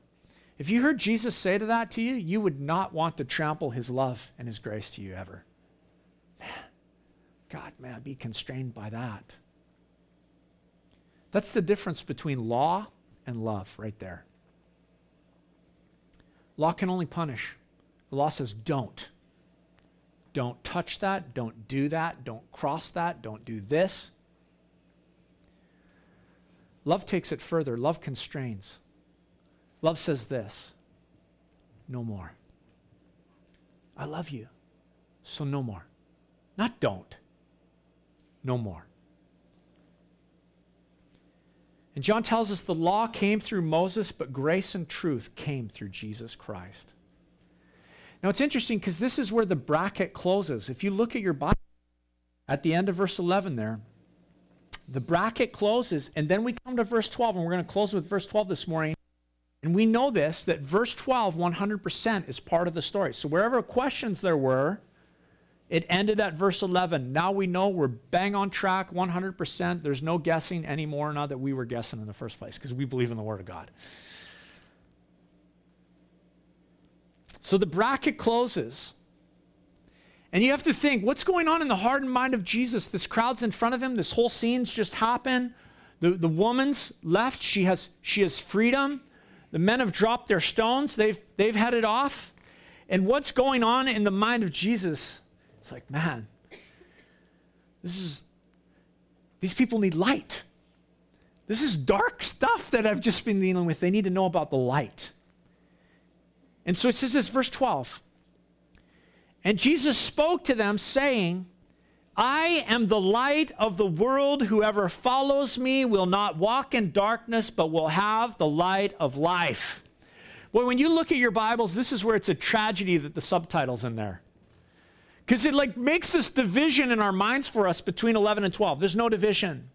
If you heard Jesus say to that to you, you would not want to trample his love and his grace to you ever. God, may I be constrained by that. That's the difference between law and love right there. Law can only punish. The law says don't. Don't touch that. Don't do that. Don't cross that. Don't do this. Love takes it further. Love constrains. Love says this no more. I love you, so no more. Not don't, no more. And John tells us the law came through Moses, but grace and truth came through Jesus Christ. Now it's interesting because this is where the bracket closes. If you look at your Bible, at the end of verse 11 there, the bracket closes, and then we come to verse 12, and we're going to close with verse 12 this morning. And we know this that verse 12, 100% is part of the story. So wherever questions there were, it ended at verse 11. Now we know we're bang on track, 100%. There's no guessing anymore, not that we were guessing in the first place, because we believe in the Word of God. So the bracket closes. And you have to think, what's going on in the heart and mind of Jesus? This crowd's in front of him. This whole scene's just happened. The, the woman's left. She has, she has freedom. The men have dropped their stones. They've, they've headed off. And what's going on in the mind of Jesus? It's like, man, this is, these people need light. This is dark stuff that I've just been dealing with. They need to know about the light. And so it says this, verse 12. And Jesus spoke to them, saying, I am the light of the world. Whoever follows me will not walk in darkness, but will have the light of life. Boy, when you look at your Bibles, this is where it's a tragedy that the subtitle's in there. Because it like makes this division in our minds for us between 11 and 12. There's no division.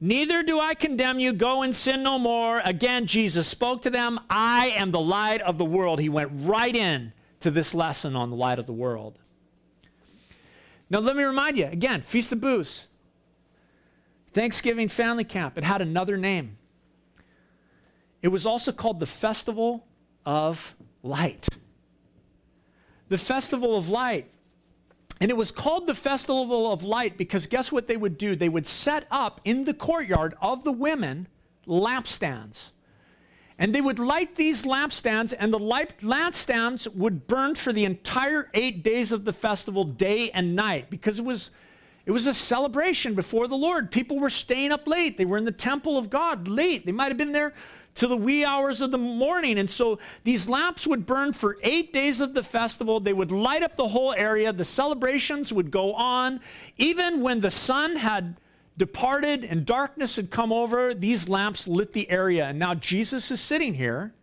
Neither do I condemn you. Go and sin no more. Again, Jesus spoke to them. I am the light of the world. He went right in to this lesson on the light of the world. Now, let me remind you again Feast of Booths, Thanksgiving Family Camp. It had another name. It was also called the Festival of Light the festival of light. And it was called the Festival of Light because guess what they would do? They would set up in the courtyard of the women lampstands. And they would light these lampstands, and the lampstands would burn for the entire eight days of the festival, day and night, because it was, it was a celebration before the Lord. People were staying up late. They were in the temple of God late. They might have been there to the wee hours of the morning. And so these lamps would burn for eight days of the festival. They would light up the whole area. The celebrations would go on. Even when the sun had departed and darkness had come over, these lamps lit the area. And now Jesus is sitting here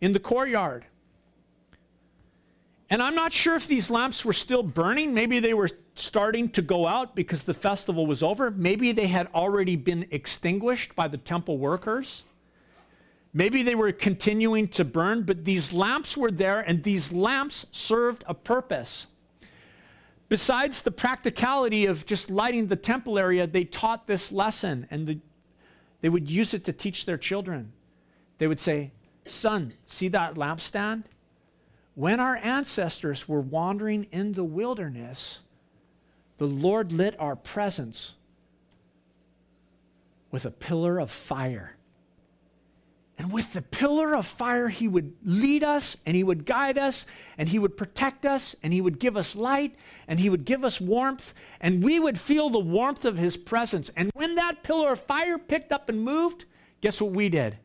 in the courtyard. And I'm not sure if these lamps were still burning. Maybe they were starting to go out because the festival was over. Maybe they had already been extinguished by the temple workers. Maybe they were continuing to burn, but these lamps were there and these lamps served a purpose. Besides the practicality of just lighting the temple area, they taught this lesson and the, they would use it to teach their children. They would say, Son, see that lampstand? When our ancestors were wandering in the wilderness, the Lord lit our presence with a pillar of fire. And with the pillar of fire, He would lead us and He would guide us and He would protect us and He would give us light and He would give us warmth and we would feel the warmth of His presence. And when that pillar of fire picked up and moved, guess what we did?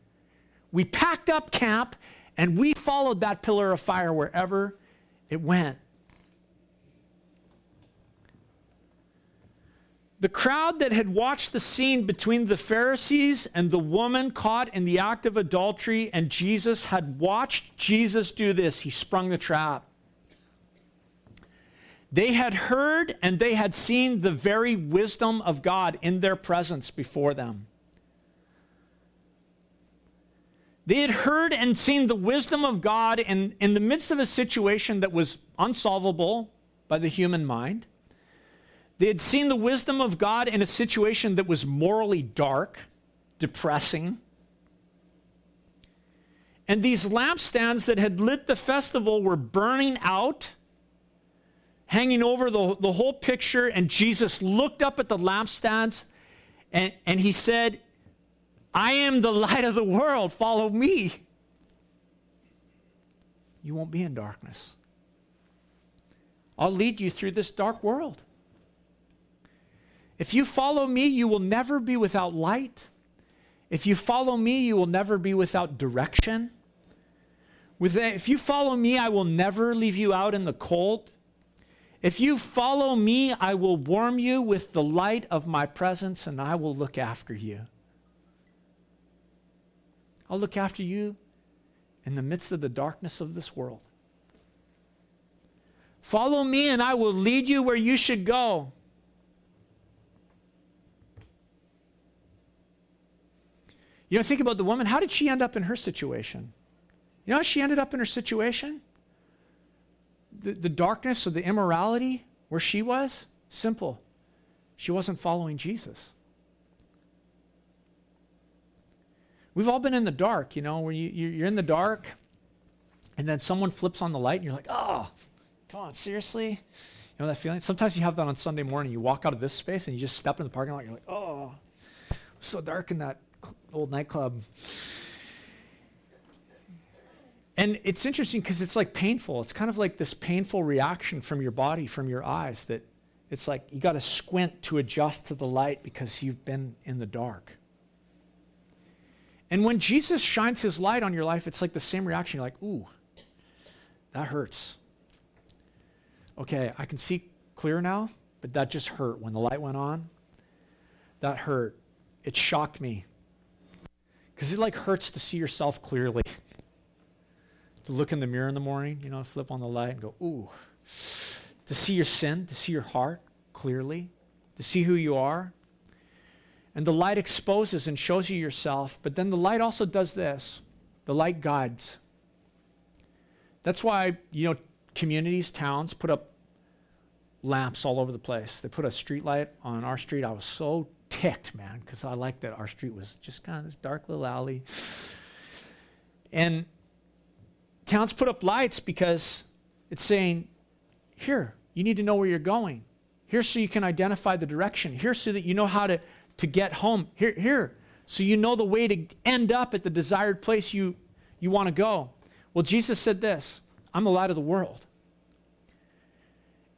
We packed up camp and we followed that pillar of fire wherever it went. The crowd that had watched the scene between the Pharisees and the woman caught in the act of adultery and Jesus had watched Jesus do this. He sprung the trap. They had heard and they had seen the very wisdom of God in their presence before them. They had heard and seen the wisdom of God in, in the midst of a situation that was unsolvable by the human mind. They had seen the wisdom of God in a situation that was morally dark, depressing. And these lampstands that had lit the festival were burning out, hanging over the, the whole picture. And Jesus looked up at the lampstands and, and he said, I am the light of the world. Follow me. You won't be in darkness. I'll lead you through this dark world. If you follow me, you will never be without light. If you follow me, you will never be without direction. If you follow me, I will never leave you out in the cold. If you follow me, I will warm you with the light of my presence and I will look after you. I'll look after you in the midst of the darkness of this world. Follow me and I will lead you where you should go. You know, think about the woman. How did she end up in her situation? You know how she ended up in her situation? The, the darkness of the immorality where she was? Simple. She wasn't following Jesus. We've all been in the dark, you know, where you, you're in the dark and then someone flips on the light and you're like, oh, come on, seriously? You know that feeling? Sometimes you have that on Sunday morning. You walk out of this space and you just step in the parking lot. And you're like, oh, so dark in that old nightclub. And it's interesting because it's like painful. It's kind of like this painful reaction from your body, from your eyes, that it's like you got to squint to adjust to the light because you've been in the dark. And when Jesus shines his light on your life, it's like the same reaction. You're like, ooh, that hurts. Okay, I can see clear now, but that just hurt. When the light went on, that hurt. It shocked me. Because it like hurts to see yourself clearly. to look in the mirror in the morning, you know, flip on the light and go, ooh. To see your sin, to see your heart clearly, to see who you are. And the light exposes and shows you yourself, but then the light also does this the light guides. That's why, you know, communities, towns put up lamps all over the place. They put a street light on our street. I was so ticked, man, because I liked that our street was just kind of this dark little alley. And towns put up lights because it's saying, here, you need to know where you're going. Here, so you can identify the direction. Here, so that you know how to, to get home. Here, here, so you know the way to end up at the desired place you, you want to go. Well, Jesus said this I'm the light of the world.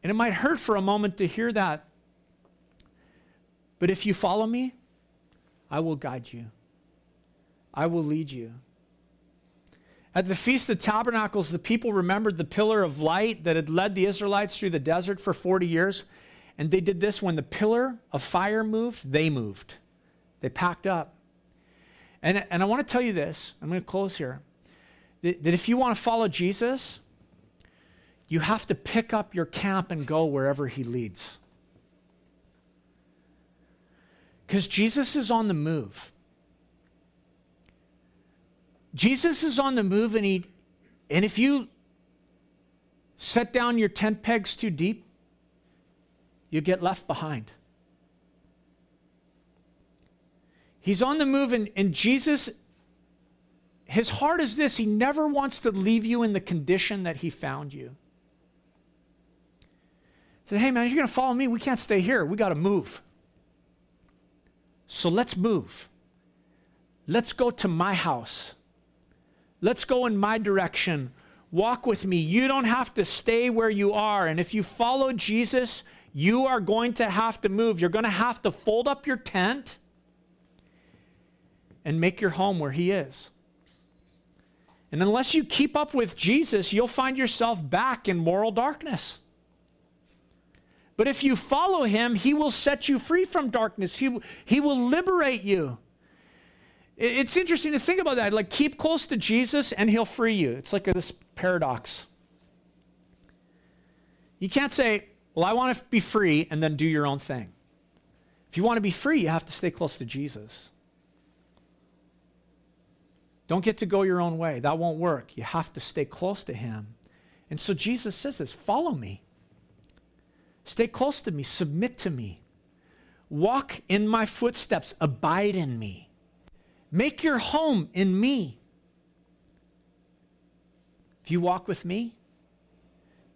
And it might hurt for a moment to hear that. But if you follow me, I will guide you, I will lead you. At the Feast of Tabernacles, the people remembered the pillar of light that had led the Israelites through the desert for 40 years. And they did this when the pillar of fire moved, they moved. They packed up. And, and I want to tell you this, I'm going to close here, that, that if you want to follow Jesus, you have to pick up your camp and go wherever he leads. Because Jesus is on the move. Jesus is on the move, and, he, and if you set down your tent pegs too deep, you get left behind. He's on the move, and, and Jesus, his heart is this He never wants to leave you in the condition that He found you. He said, Hey, man, you're going to follow me. We can't stay here. We got to move. So let's move. Let's go to my house. Let's go in my direction. Walk with me. You don't have to stay where you are. And if you follow Jesus, you are going to have to move. You're going to have to fold up your tent and make your home where He is. And unless you keep up with Jesus, you'll find yourself back in moral darkness. But if you follow Him, He will set you free from darkness, He, he will liberate you. It's interesting to think about that. Like, keep close to Jesus and he'll free you. It's like this paradox. You can't say, Well, I want to be free and then do your own thing. If you want to be free, you have to stay close to Jesus. Don't get to go your own way. That won't work. You have to stay close to him. And so Jesus says this follow me. Stay close to me. Submit to me. Walk in my footsteps. Abide in me. Make your home in me. If you walk with me,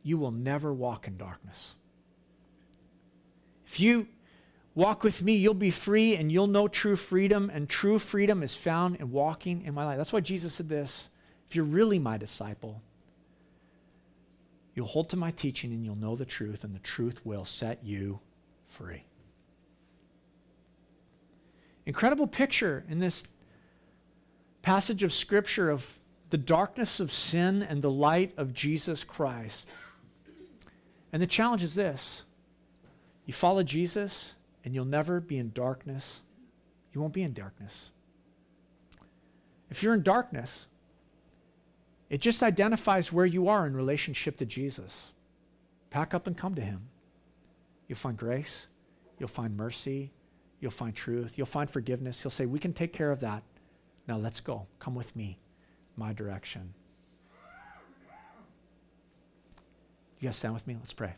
you will never walk in darkness. If you walk with me, you'll be free and you'll know true freedom, and true freedom is found in walking in my life. That's why Jesus said this if you're really my disciple, you'll hold to my teaching and you'll know the truth, and the truth will set you free. Incredible picture in this passage of Scripture of the darkness of sin and the light of Jesus Christ. And the challenge is this you follow Jesus, and you'll never be in darkness. You won't be in darkness. If you're in darkness, it just identifies where you are in relationship to Jesus. Pack up and come to Him. You'll find grace, you'll find mercy, you'll find truth, you'll find forgiveness. He'll say, We can take care of that. Now let's go. Come with me, my direction. You guys stand with me? Let's pray.